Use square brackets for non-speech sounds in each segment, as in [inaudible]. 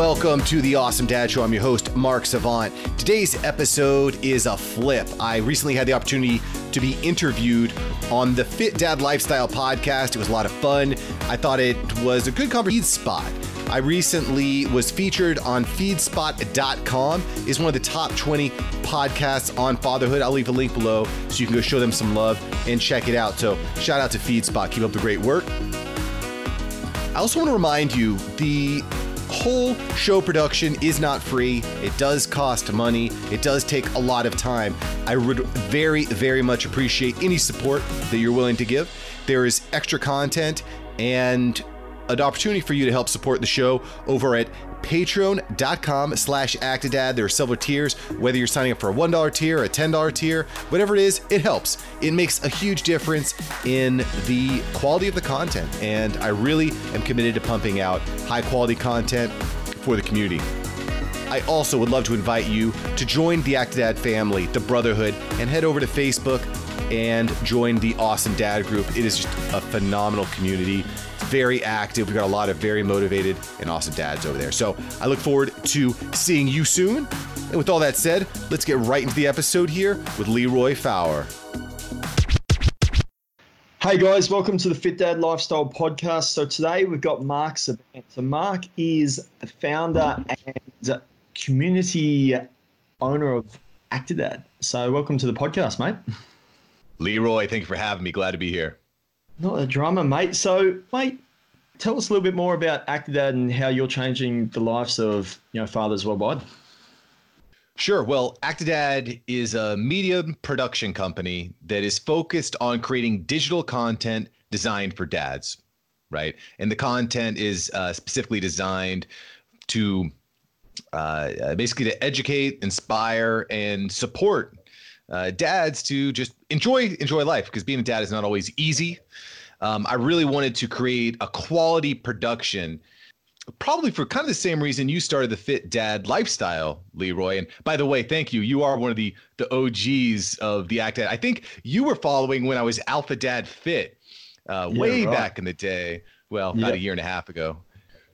welcome to the Awesome Dad Show. I'm your host, Mark Savant. Today's episode is a flip. I recently had the opportunity to be interviewed on the Fit Dad Lifestyle podcast. It was a lot of fun. I thought it was a good conversation spot. I recently was featured on feedspot.com. It's one of the top 20 podcasts on fatherhood. I'll leave a link below so you can go show them some love and check it out. So, shout out to Feedspot. Keep up the great work. I also want to remind you the whole show production is not free. It does cost money. It does take a lot of time. I would very, very much appreciate any support that you're willing to give. There is extra content and an opportunity for you to help support the show over at patreon.com slash actidad there are several tiers whether you're signing up for a $1 tier a $10 tier whatever it is it helps. It makes a huge difference in the quality of the content and i really am committed to pumping out high quality content for the community. I also would love to invite you to join the Actidad family, the Brotherhood, and head over to Facebook and join the Awesome Dad group. It is just a phenomenal community very active. We've got a lot of very motivated and awesome dads over there. So I look forward to seeing you soon. And with all that said, let's get right into the episode here with Leroy Faure. Hey guys, welcome to the Fit Dad Lifestyle Podcast. So today we've got Mark Savant. So Mark is the founder and community owner of Actidad. So welcome to the podcast, mate. Leroy, thank you for having me. Glad to be here. Not a drama, mate. So, mate, tell us a little bit more about Actidad and how you're changing the lives of you know fathers worldwide. Sure. Well, Actidad is a media production company that is focused on creating digital content designed for dads, right? And the content is uh, specifically designed to uh, basically to educate, inspire, and support uh, dads to just enjoy enjoy life because being a dad is not always easy. Um, I really wanted to create a quality production, probably for kind of the same reason you started the Fit Dad lifestyle, Leroy. And by the way, thank you. You are one of the the OGs of the Actidad. I think you were following when I was Alpha Dad Fit, uh, yeah, way right. back in the day. Well, about a year and a half ago.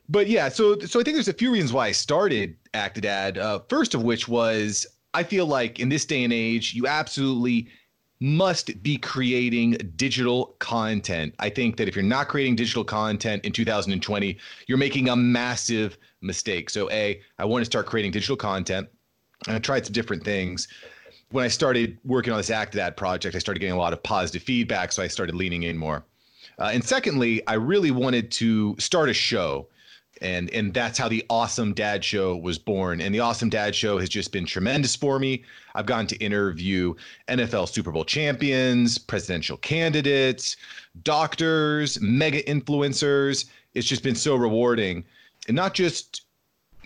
But yeah, so so I think there's a few reasons why I started Actidad. Uh, first of which was I feel like in this day and age, you absolutely must be creating digital content. I think that if you're not creating digital content in 2020, you're making a massive mistake. So, A, I want to start creating digital content. And I tried some different things. When I started working on this Actidad project, I started getting a lot of positive feedback. So I started leaning in more. Uh, and secondly, I really wanted to start a show and and that's how the awesome dad show was born. And the awesome dad show has just been tremendous for me. I've gotten to interview nfl super bowl champions presidential candidates doctors mega influencers. It's just been so rewarding. And not just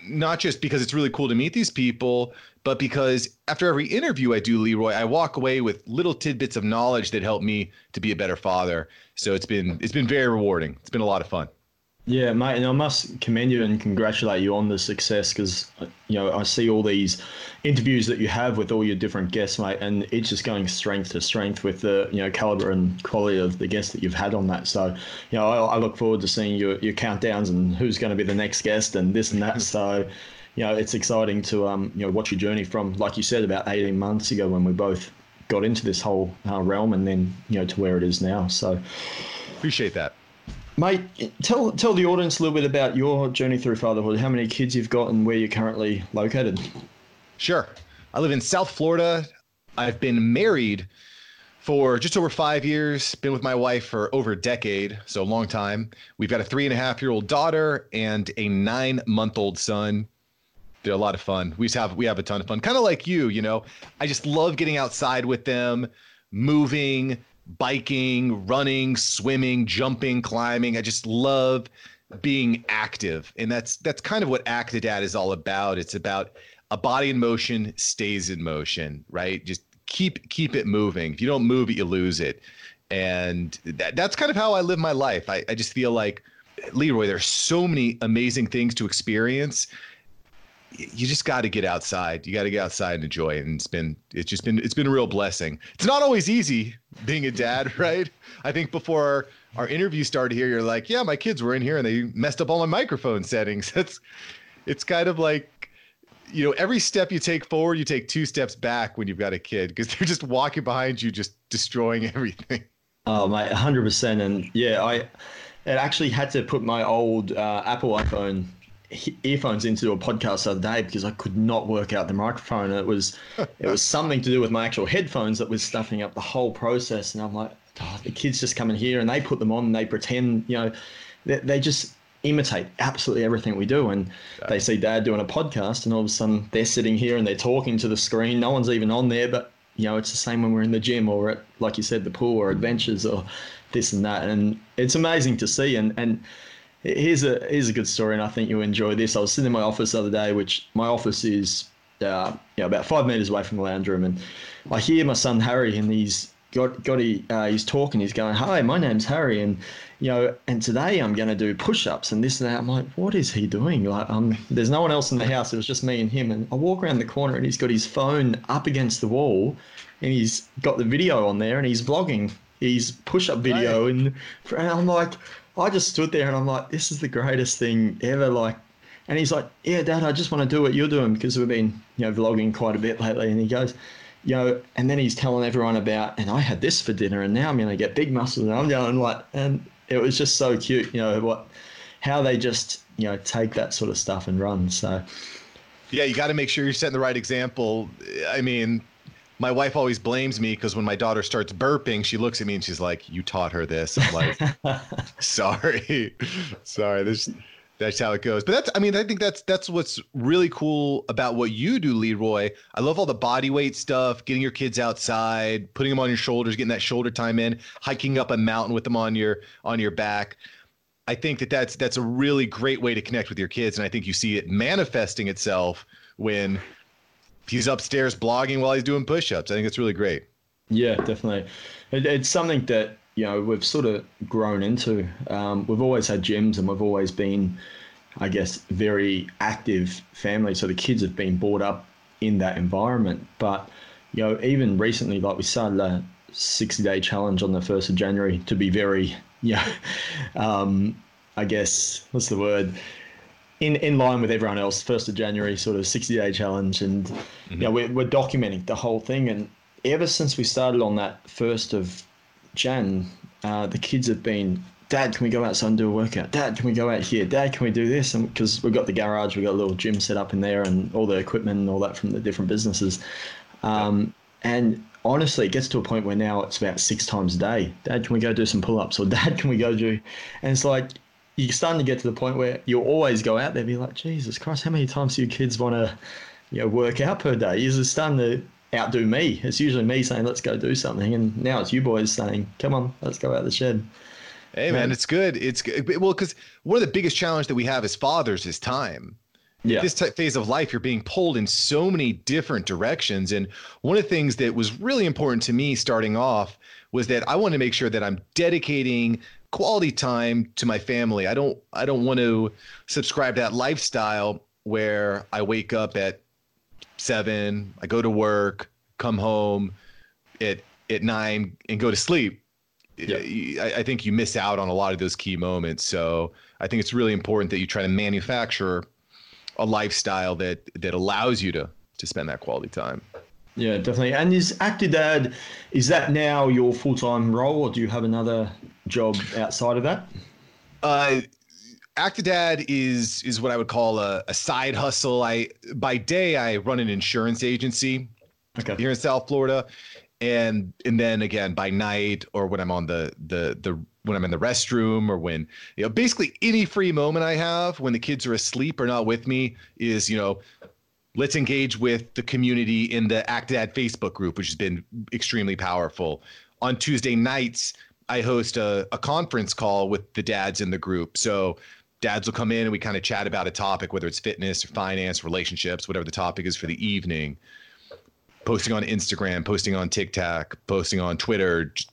not just because it's really cool to meet these people but because after every interview i do leroy i walk away with little tidbits of knowledge that help me to be a better father. So it's been it's been very rewarding. It's been a lot of fun yeah, mate, and I must commend you and congratulate you on the success because you know I see all these interviews that you have with all your different guests, mate, and it's just going strength to strength with the you know caliber and quality of the guests that you've had on that. So, you know, I, I look forward to seeing your your countdowns and who's going to be the next guest and this and that. [laughs] So, you know, it's exciting to um you know watch your journey from like you said about eighteen months ago when we both got into this whole uh, realm and then you know to where it is now. So, appreciate that. Mate, tell tell the audience a little bit about your journey through fatherhood. How many kids you've got, and where you're currently located. Sure, I live in South Florida. I've been married for just over five years. Been with my wife for over a decade, so a long time. We've got a three and a half year old daughter and a nine month old son. They're a lot of fun. We have we have a ton of fun. Kind of like you, you know. I just love getting outside with them, moving, biking, running, swimming, jumping, climbing. I just love being active. And that's that's kind of what Actidad is all about. It's about a body in motion stays in motion, right? Just keep keep it moving. If you don't move it, you lose it. And that, that's kind of how I live my life. I, I just feel like Leroy, there's so many amazing things to experience you just got to get outside. You got to get outside and enjoy it. And it's been, it's just been, it's been a real blessing. It's not always easy being a dad, [laughs] right? I think before our, interview started here, you're like, yeah, my kids were in here and they messed up all my microphone settings. [laughs] That's, it's kind of like you know every step you take forward you take two steps back when you've got a kid because they're just walking behind you just destroying [laughs] everything oh mate 100% and yeah i it actually had to put my old uh, apple iphone earphones into a podcast the other day because I could not work out the microphone. It was it was [laughs] something to do with my actual headphones that was stuffing up the whole process. And I'm like, oh, the kids just come in here and they put them on and they pretend, you know, they, they just imitate absolutely everything we do. And they see dad doing a podcast and all of a sudden they're sitting here and they're talking to the screen. No one's even on there, but you know, it's the same when we're in the gym or at, like you said, the pool or adventures or this and that. And it's amazing to see. And, and, Here's a here's a good story, and I think you'll enjoy this. I was sitting in my office the other day, which my office is uh, you know, about five meters away from the lounge room, and I hear my son Harry, and he's got got he, uh, he's talking. He's going, "Hi, my name's Harry, and you know, and today I'm going to do push-ups and this and that." I'm like, "What is he doing?" Like, um, there's no one else in the house. It was just me and him. And I walk around the corner, and he's got his phone up against the wall, and he's got the video on there, and he's vlogging his push-up video, right. and, and I'm like I just stood there and I'm like, this is the greatest thing ever. Like, and he's like, yeah, Dad, I just want to do what you're doing because we've been, you know, vlogging quite a bit lately. And he goes, you know, and then he's telling everyone about, and I had this for dinner, and now I'm going to get big muscles, and I'm going like, and it was just so cute, you know, what, how they just, you know, take that sort of stuff and run. So, yeah, you got to make sure you're setting the right example. I mean, my wife always blames me because when my daughter starts burping, she looks at me and she's like, "You taught her this." I'm like, [laughs] "Sorry, [laughs] sorry." This that's how it goes. But that's I mean, I think that's that's what's really cool about what you do, Leroy. I love all the body weight stuff, getting your kids outside, putting them on your shoulders, getting that shoulder time in, hiking up a mountain with them on your on your back. I think that that's that's a really great way to connect with your kids, and I think you see it manifesting itself when he's upstairs blogging while he's doing push-ups. I think it's really great. Yeah, definitely. It, it's something that you know we've sort of grown into. Um, we've always had gyms, and we've always been, I guess, very active family. So the kids have been brought up in that environment. But you know, even recently, like we started a 60-day challenge on the first of January to be very, [laughs] yeah, um, I guess what's the word? In, in line with everyone else, first of January sort of sixty day challenge, and mm-hmm. you know we're, we're documenting the whole thing. And ever since we started on that first of Jan, uh, the kids have been, Dad, can we go outside and do a workout? Dad, can we go out here? Dad, can we do this? And because we've got the garage, we've got a little gym set up in there, and all the equipment and all that from the different businesses. Um, And honestly, it gets to a point where now it's about six times a day. Dad, can we go do some pull ups? Or Dad, can we go do? And it's like you're starting to get to the point where you'll always go out there and be like, Jesus Christ, how many times do your kids want to, you know, work out per day? You're starting to outdo me. It's usually me saying, let's go do something. And now it's you boys saying, come on, let's go out the shed. Hey, man, man it's good. It's good. Well, because one of the biggest challenges that we have as fathers is time. Yeah. This t- phase of life, you're being pulled in so many different directions. And one of the things that was really important to me starting off was that I want to make sure that I'm dedicating quality time to my family. I don't I don't want to subscribe to that lifestyle where I wake up at seven, I go to work, come home at at nine, and go to sleep. Yeah. I, I think you miss out on a lot of those key moments. So I think it's really important that you try to manufacture a lifestyle that that allows you to to spend that quality time. Yeah, definitely. And is Actidad, is that now your full time role, or do you have another job outside of that? Uh, Actidad is is what I would call a, a side hustle. I by day I run an insurance agency okay. here in South Florida, and and then again by night or when I'm on the the the when I'm in the restroom or when you know basically any free moment I have when the kids are asleep or not with me is you know let's engage with the community in the Actidad Facebook group, which has been extremely powerful. On Tuesday nights, I host a, a conference call with the dads in the group. So dads will come in and we kind of chat about a topic, whether it's fitness or finance, relationships, whatever the topic is for the evening. Posting on Instagram, posting on TikTok, posting on Twitter, just,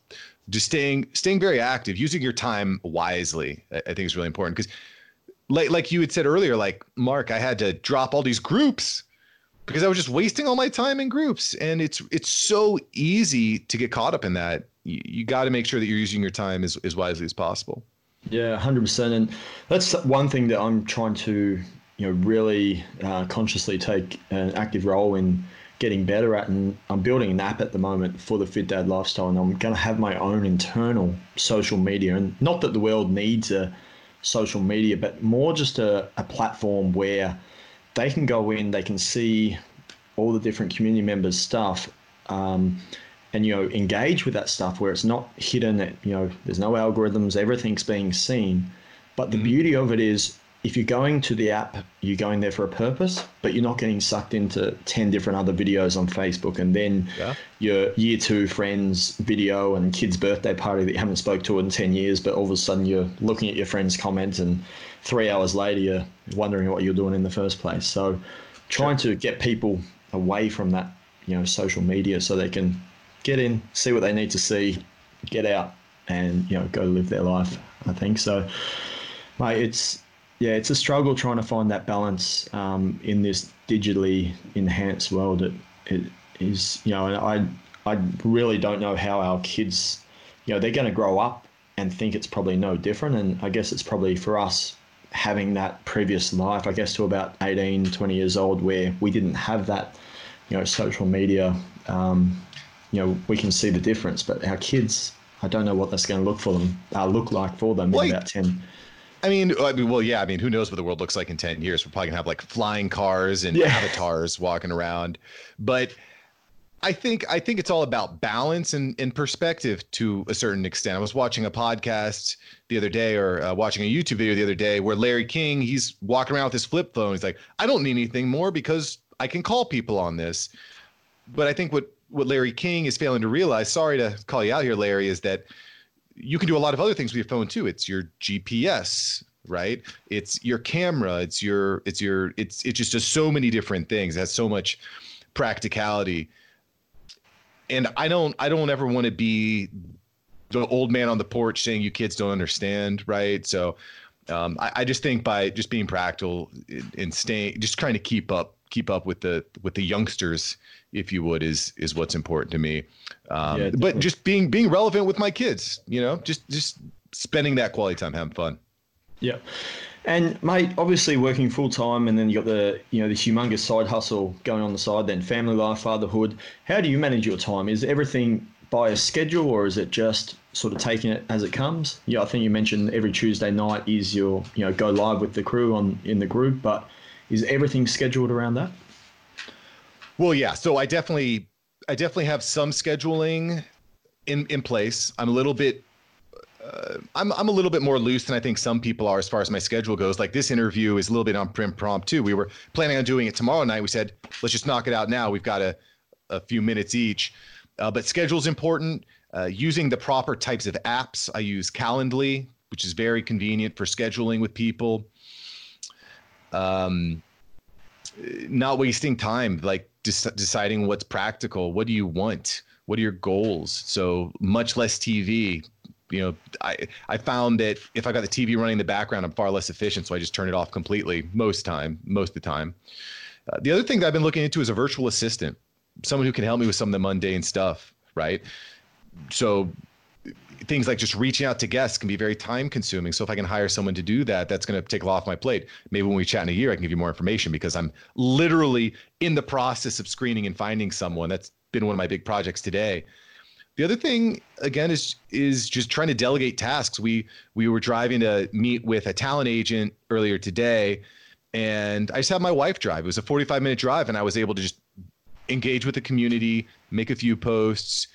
just staying staying very active, using your time wisely. I, I think is really important because, like like you had said earlier, like Mark, I had to drop all these groups because I was just wasting all my time in groups, and it's it's so easy to get caught up in that you, you got to make sure that you're using your time as, as wisely as possible. Yeah, hundred percent. And that's one thing that I'm trying to you know really uh, consciously take an active role in getting better at. And I'm building an app at the moment for the Fit Dad lifestyle, and I'm going to have my own internal social media. And not that the world needs a social media, but more just a, a platform where they can go in, they can see all the different community members' stuff. Um, and you know engage with that stuff where it's not hidden that you know there's no algorithms everything's being seen but the mm-hmm. beauty of it is if you're going to the app, you're going there for a purpose, but you're not getting sucked into 10 different other videos on Facebook and then yeah. your year two friends video and kid's birthday party that you haven't spoke to in 10 years, but all of a sudden you're looking at your friend's comments and three hours later you're wondering what you're doing in the first place. So trying sure. to get people away from that, you know, social media so they can get in, see what they need to see, get out and, you know, go live their life, I think. So, mate, it's, yeah, it's a struggle trying to find that balance um, in this digitally enhanced world. It, it is, you know, and I, I really don't know how our kids, you know, they're going to grow up and think it's probably no different. And I guess it's probably for us having that previous life, I guess to about 18, 20 years old, where we didn't have that, you know, social media. Um, you know, we can see the difference, but our kids, I don't know what that's going to look for them, uh, look like for them in about 10, I mean, I mean, well, yeah. I mean, who knows what the world looks like in ten years? We're probably gonna have like flying cars and yeah. avatars walking around. But I think I think it's all about balance and, and perspective to a certain extent. I was watching a podcast the other day, or uh, watching a YouTube video the other day, where Larry King he's walking around with his flip phone. He's like, I don't need anything more because I can call people on this. But I think what what Larry King is failing to realize, sorry to call you out here, Larry, is that you can do a lot of other things with your phone too. It's your GPS, right? It's your camera. It's your it's your it's it just does so many different things. It has so much practicality. And I don't I don't ever want to be the old man on the porch saying you kids don't understand, right? So um, I, I, just think by just being practical and staying, just trying to keep up, keep up with the with the youngsters, if you would, is is what's important to me. Um, yeah, but just being being relevant with my kids, you know, just just spending that quality time, having fun. Yeah. And mate, obviously working full time, and then you got the you know the humongous side hustle going on the side. Then family life, fatherhood. How do you manage your time? Is everything by a schedule, or is it just sort of taking it as it comes? Yeah, I think you mentioned every Tuesday night is your you know go live with the crew on in the group, but is everything scheduled around that? Well, yeah. So I definitely I definitely have some scheduling in in place. I'm a little bit uh, I'm I'm a little bit more loose than I think some people are as far as my schedule goes. Like this interview is a little bit on impromptu. We were planning on doing it tomorrow night. We said let's just knock it out now. We've got a a few minutes each, uh, but schedule's important. Uh, using the proper types of apps, I use Calendly, which is very convenient for scheduling with people. Um, not wasting time, like deciding what's practical. What do you want? What are your goals? So much less TV. You know, I I found that if I got the TV running in the background, I'm far less efficient. So I just turn it off completely most time, most of the time. Uh, the other thing that I've been looking into is a virtual assistant, someone who can help me with some of the mundane stuff, right? So things like just reaching out to guests can be very time consuming. So if I can hire someone to do that, that's going to take a lot off my plate. Maybe when we chat in a year, I can give you more information because I'm literally in the process of screening and finding someone. That's been one of my big projects today. The other thing again is is just trying to delegate tasks. We we were driving to meet with a talent agent earlier today and I just had my wife drive. It was a 45 minute drive and I was able to just engage with the community, make a few posts,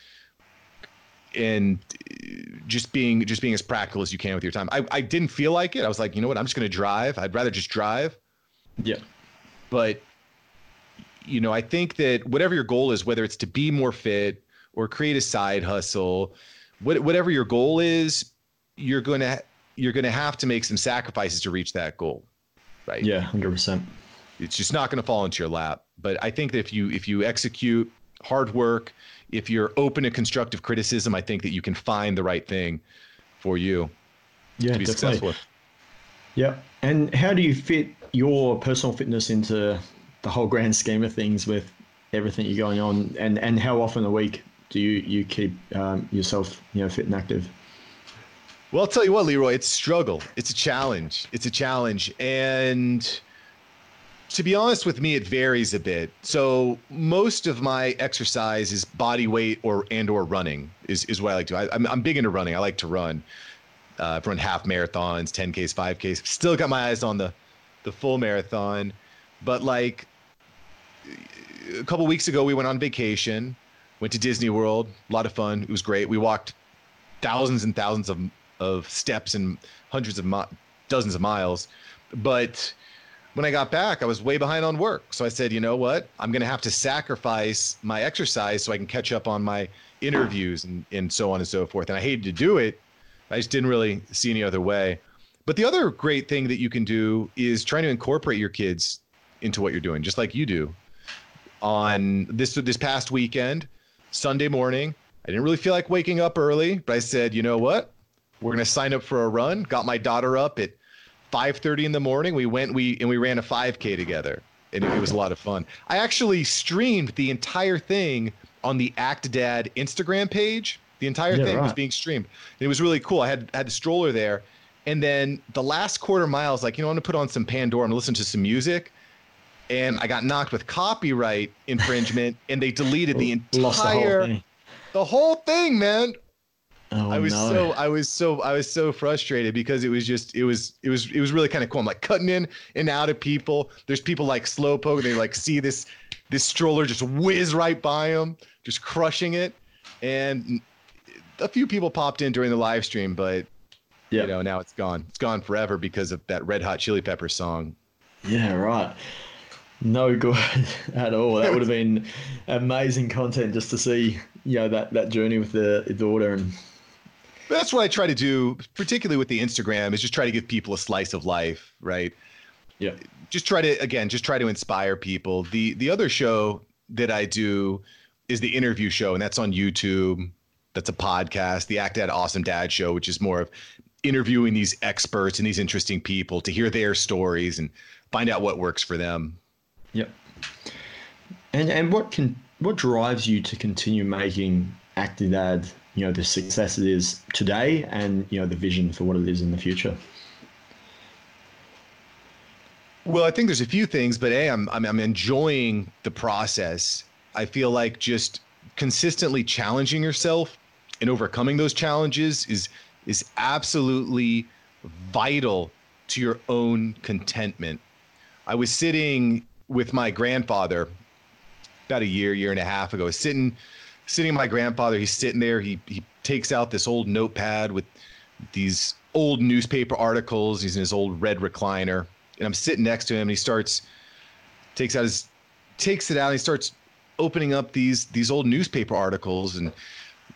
and uh, just being just being as practical as you can with your time. I, I didn't feel like it. I was like, you know what? I'm just going to drive. I'd rather just drive. Yeah. But you know, I think that whatever your goal is, whether it's to be more fit or create a side hustle, what, whatever your goal is, you're going to you're going to have to make some sacrifices to reach that goal. Right? Yeah, 100%. It's just not going to fall into your lap. But I think that if you if you execute hard work, if you're open to constructive criticism, I think that you can find the right thing for you yeah, to be definitely. successful. Yeah. And how do you fit your personal fitness into the whole grand scheme of things with everything you're going on? And, and how often a week do you, you keep um, yourself, you know, fit and active? Well, I'll tell you what, Leroy, it's a struggle. It's a challenge. It's a challenge. And To be honest with me, it varies a bit. So most of my exercise is body weight or and or running is, is what I like to. I, am I'm big into running. I like to run. Uh, I've run half marathons, 10Ks, 5Ks. Still got my eyes on the, the full marathon. But like a couple weeks ago, we went on vacation, went to Disney World. A lot of fun. It was great. We walked thousands and thousands of, of steps and hundreds of mi- dozens of miles. But when I got back, I was way behind on work. So I said, you know what? I'm going to have to sacrifice my exercise so I can catch up on my interviews and, and so on and so forth. And I hated to do it. I just didn't really see any other way. But the other great thing that you can do is trying to incorporate your kids into what you're doing, just like you do. On this this past weekend, Sunday morning, I didn't really feel like waking up early, but I said, you know what? We're gonna sign up for a run. Got my daughter up at 5:30 in the morning. We went we and we ran a 5K together, and it, it was a lot of fun. I actually streamed the entire thing on the Actidad Instagram page. The entire yeah, thing right. was being streamed. And it was really cool. I had had the stroller there, and then the last quarter mile, like, you know, I'm gonna put on some Pandora and listen to some music. And I got knocked with copyright infringement, and they deleted the entire, the whole, the whole thing, man. Oh, I was no. so I was so I was so frustrated because it was just it was it was it was really kind of cool. I'm like cutting in and out of people. There's people like Slowpoke. They like see this this stroller just whiz right by them, just crushing it. And a few people popped in during the live stream, but yep. you know now it's gone. It's gone forever because of that Red Hot Chili Pepper song. Yeah, right. No good [laughs] at all. That would have been amazing content just to see, you know, that that journey with the daughter and but that's what I try to do, particularly with the Instagram, is just try to give people a slice of life, right? Yeah. Just try to again, just try to inspire people. The the other show that I do is the interview show, and that's on YouTube. That's a podcast, the Actidad Awesome Dad Show, which is more of interviewing these experts and these interesting people to hear their stories and find out what works for them. Yep. And and what can what drives you to continue making Dad you know the success it is today and you know the vision for what it is in the future. Well i think there's a few things but a i'm i'm, I'm enjoying the process. I feel like just consistently challenging yourself and overcoming those challenges is is absolutely vital to your own contentment. I was sitting with my grandfather about a year year and a half ago sitting sitting my grandfather. He's sitting there. He he takes out this old notepad with these old newspaper articles. He's in his old red recliner, and I'm sitting next to him. And he starts takes out his takes it out. And he starts opening up these these old newspaper articles, and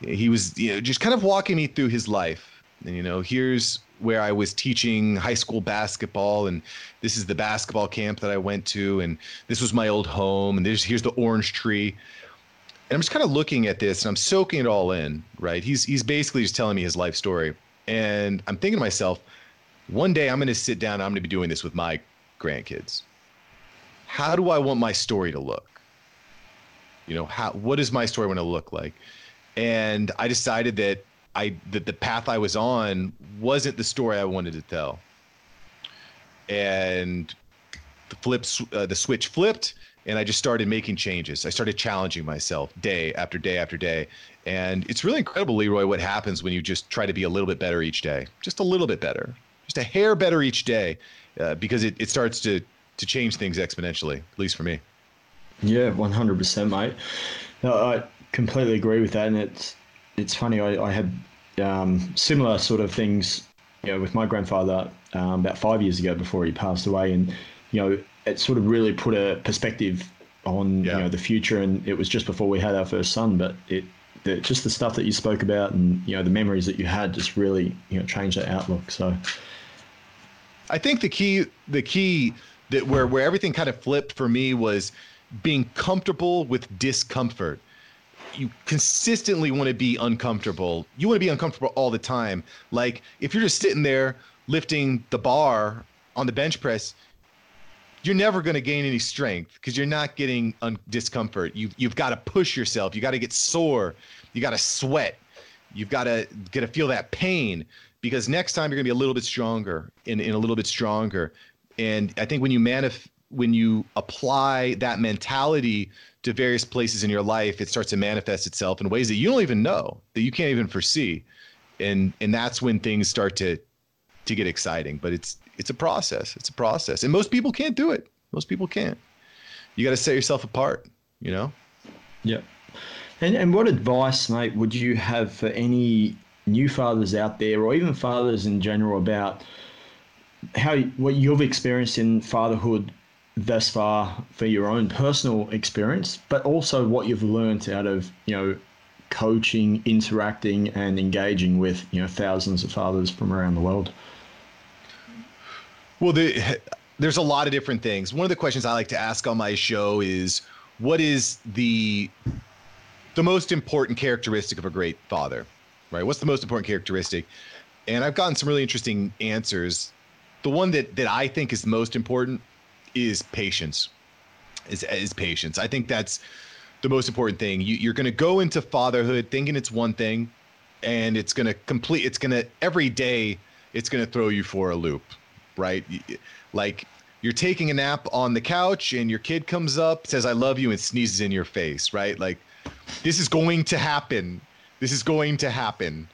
he was you know just kind of walking me through his life. And you know, here's where I was teaching high school basketball, and this is the basketball camp that I went to, and this was my old home, and there's here's the orange tree and I'm just kind of looking at this and I'm soaking it all in, right? He's he's basically just telling me his life story. And I'm thinking to myself, one day I'm going to sit down, I'm going to be doing this with my grandkids. How do I want my story to look? You know, how what is my story going to look like? And I decided that I that the path I was on wasn't the story I wanted to tell. And the flips uh, the switch flipped and I just started making changes. I started challenging myself day after day after day. And it's really incredible, Leroy, what happens when you just try to be a little bit better each day, just a little bit better, just a hair better each day, uh, because it, it starts to, to change things exponentially, at least for me. Yeah, 100%, mate. No, I completely agree with that. And it's, it's funny, I, I had um, similar sort of things you know, with my grandfather um, about five years ago before he passed away. And, you know, it sort of really put a perspective on yeah. you know the future. And it was just before we had our first son, but it the, just the stuff that you spoke about and you know the memories that you had just really you know changed that outlook. So I think the key the key that where where everything kind of flipped for me was being comfortable with discomfort. You consistently want to be uncomfortable. You want to be uncomfortable all the time. Like if you're just sitting there lifting the bar on the bench press, you're never going to gain any strength because you're not getting un- discomfort. You you've got to push yourself. You got to get sore. You got to sweat. You've got to get to feel that pain because next time you're going to be a little bit stronger and, and a little bit stronger. And I think when you manif- when you apply that mentality to various places in your life, it starts to manifest itself in ways that you don't even know, that you can't even foresee. And and that's when things start to to get exciting. But it's it's a process. It's a process. And most people can't do it. Most people can't. You got to set yourself apart, you know? Yeah. And and what advice, mate, would you have for any new fathers out there or even fathers in general about how what you've experienced in fatherhood thus far for your own personal experience, but also what you've learned out of you know coaching, interacting, and engaging with you know thousands of fathers from around the world. Well, the, there's a lot of different things. One of the questions I like to ask on my show is, what is the the most important characteristic of a great father? Right? What's the most important characteristic? And I've gotten some really interesting answers. The one that that I think is most important is patience. Is is patience. I think that's the most important thing. You, you're going to go into fatherhood thinking it's one thing, and it's going to complete. It's going to every day. It's going to throw you for a loop, right? Like you're taking a nap on the couch, and your kid comes up, says "I love you," and sneezes in your face, right? Like this is going to happen. This is going to happen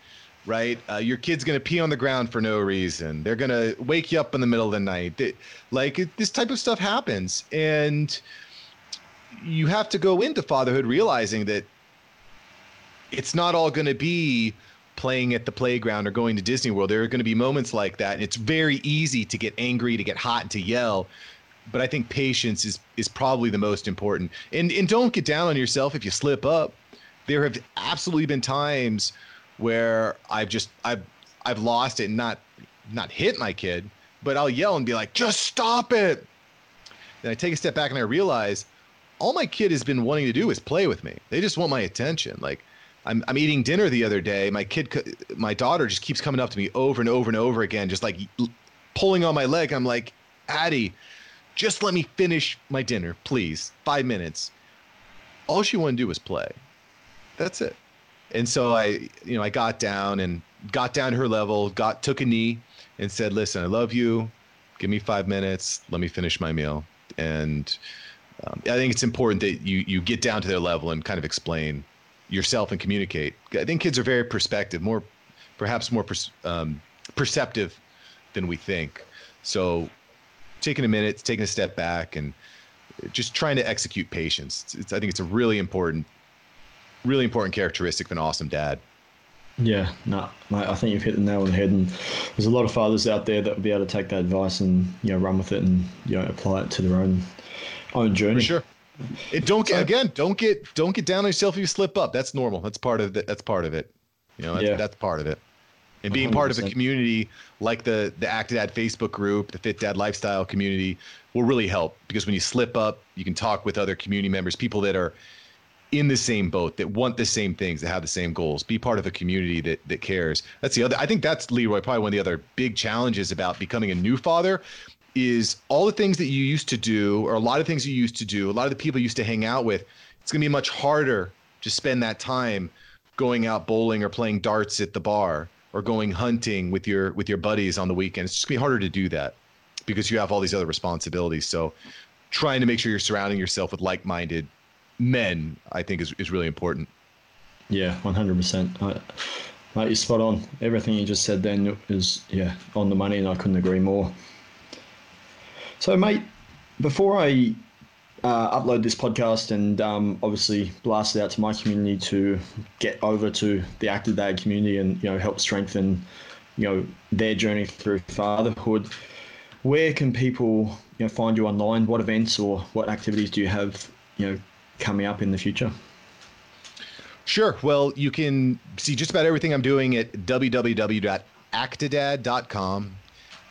right? Uh, your kid's gonna pee on the ground for no reason. They're gonna wake you up in the middle of the night. They, like this type of stuff happens, and you have to go into fatherhood realizing that it's not all gonna be playing at the playground or going to Disney World. There are going to be moments like that, and it's very easy to get angry, to get hot, and to yell. But I think patience is is probably the most important. And and don't get down on yourself if you slip up. There have absolutely been times where I've just I've I've lost it and not not hit my kid, but I'll yell and be like, just stop it. Then I take a step back and I realize all my kid has been wanting to do is play with me. They just want my attention. Like I'm I'm eating dinner the other day. My kid, my daughter, just keeps coming up to me over and over and over again, just like pulling on my leg. I'm like, Addie, just let me finish my dinner, please. Five minutes. All she wanted to do was play. That's it. And so I, you know, I got down and got down to her level, got took a knee, and said, "Listen, I love you. Give me five minutes. Let me finish my meal." And um, I think it's important that you you get down to their level and kind of explain yourself and communicate. I think kids are very perspective, more perhaps more per, um, perceptive than we think. So taking a minute, taking a step back, and just trying to execute patience. It's, it's, I think it's a really important really important characteristic of an awesome dad. Yeah, no, mate, I think you've hit the nail on the head, and there's a lot of fathers out there that will be able to take that advice and you know run with it and you know apply it to their own own journey. For sure. It don't get again. Don't get don't get down on yourself if you slip up. That's normal. That's part of it. That's part of it. You know, that's, yeah. that's part of it. And being 100%. part of a community like the the Actidad Facebook group, the Fit Dad Lifestyle community, will really help because when you slip up, you can talk with other community members, people that are in the same boat that want the same things that have the same goals be part of a community that that cares that's the other i think that's leroy probably one of the other big challenges about becoming a new father is all the things that you used to do or a lot of things you used to do a lot of the people you used to hang out with it's going to be much harder to spend that time going out bowling or playing darts at the bar or going hunting with your with your buddies on the weekend it's just going to be harder to do that because you have all these other responsibilities so trying to make sure you're surrounding yourself with like-minded men, I think is, is really important. Yeah, 100%. I, uh, mate, you're spot on. Everything you just said then is, yeah, on the money, and I couldn't agree more. So, mate, before I uh, upload this podcast and um, obviously blast it out to my community to get over to the Actidad community and you know help strengthen you know their journey through fatherhood. Where can people you know find you online? What events or what activities do you have you know coming up in the future? Sure. Well, you can see just about everything I'm doing at www.actidad.com.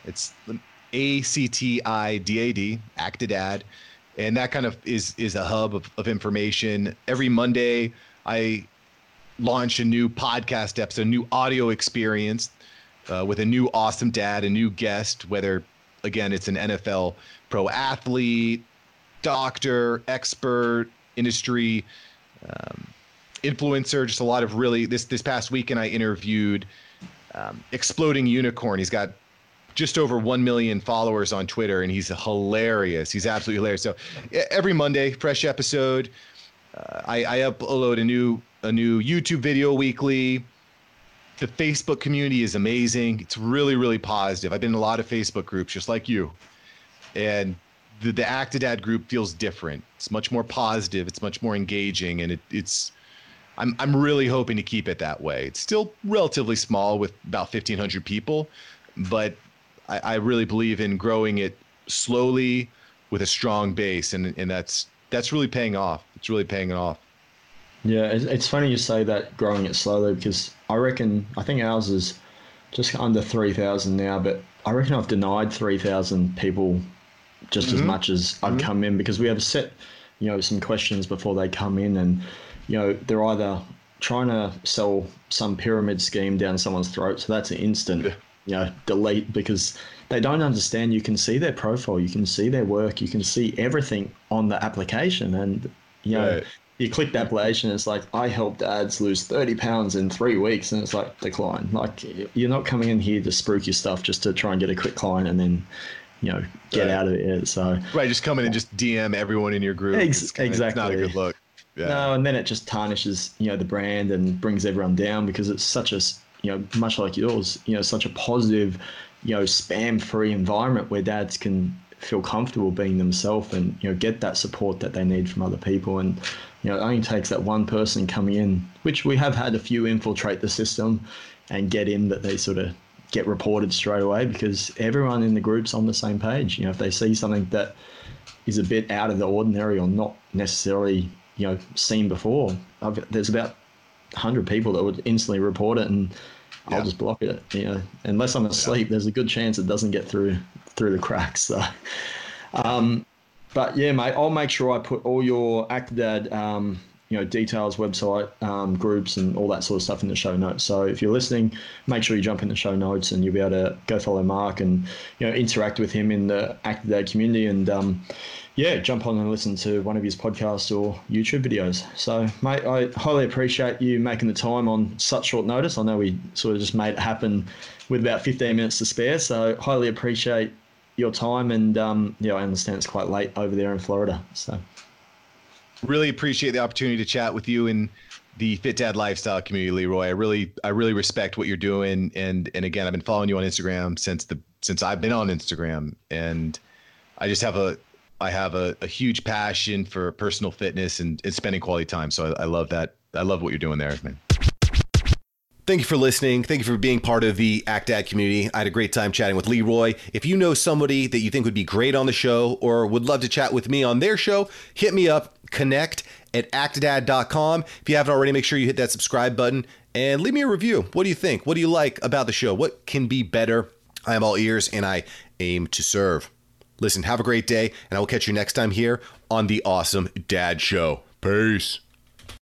It's A C T I D A D, Actidad. And that kind of is is a hub of, of information. Every Monday, I launch a new podcast episode, a new audio experience uh, with a new awesome dad, a new guest, whether, again, it's an NFL pro athlete, doctor, expert, industry um, influencer. Just a lot of really this this past weekend I interviewed um, Exploding Unicorn. He's got just over 1 million followers on Twitter, and he's hilarious. He's absolutely hilarious. So every Monday, fresh episode. Uh, I, I upload a new a new YouTube video weekly. The Facebook community is amazing. It's really, really positive. I've been in a lot of Facebook groups, just like you, and the the Actidad group feels different. It's much more positive. It's much more engaging, and it, it's. I'm I'm really hoping to keep it that way. It's still relatively small with about 1,500 people, but I, I really believe in growing it slowly with a strong base, and and that's that's really paying off. It's really paying off. Yeah, it's funny you say that growing it slowly because I reckon I think ours is just under three thousand now, but I reckon I've denied three thousand people just mm-hmm. as much as I've mm-hmm. come in because we have set, you know, some questions before they come in, and you know they're either trying to sell some pyramid scheme down someone's throat, so that's an instant. Yeah you know, delete because they don't understand. You can see their profile, you can see their work, you can see everything on the application, and you know. Right. You click the application, it's like I helped ads lose thirty pounds in three weeks, and it's like decline. Like you're not coming in here to spruik your stuff just to try and get a quick client, and then you know get right. out of it. So right, just come in and just DM everyone in your group. Ex- kinda, exactly, not a good look. Yeah. No, and then it just tarnishes you know the brand and brings everyone down because it's such a you know, much like yours, you know, such a positive, you know, spam-free environment where dads can feel comfortable being themselves and you know get that support that they need from other people. And you know it only takes that one person coming in which we have had a few infiltrate the system and get in that they sort of get reported straight away because everyone in the group's on the same page. You know if they see something that is a bit out of the ordinary or not necessarily you know seen before I've, there's about 100 people that would instantly report it and yeah. I'll just block it. You know, unless I'm asleep, yeah. there's a good chance it doesn't get through through the cracks. So, um, but yeah, mate, I'll make sure I put all your Actidad, um, you know, details, website, um, groups, and all that sort of stuff in the show notes. So if you're listening, make sure you jump in the show notes and you'll be able to go follow Mark and you know interact with him in the Actidad community and um, yeah, jump on and listen to one of his podcasts or YouTube videos. So, mate, I highly appreciate you making the time on such short notice. I know we sort of just made it happen with about 15 minutes to spare. So, highly appreciate your time. And, um, yeah, I understand it's quite late over there in Florida. So, really appreciate the opportunity to chat with you and the Fit Dad lifestyle community, Leroy. I really, I really respect what you're doing. And, and again, I've been following you on Instagram since the, since I've been on Instagram. And I just have a, I have a, a huge passion for personal fitness and, and spending quality time. So I, I love that. I love what you're doing there, man. Thank you for listening. Thank you for being part of the Actidad community. I had a great time chatting with Leroy. If you know somebody that you think would be great on the show or would love to chat with me on their show, hit me up, connect at actidad.com. If you haven't already, make sure you hit that subscribe button and leave me a review. What do you think? What do you like about the show? What can be better? I am all ears and I aim to serve. Listen, have a great day, and I will catch you next time here on the Awesome Dad Show. Peace.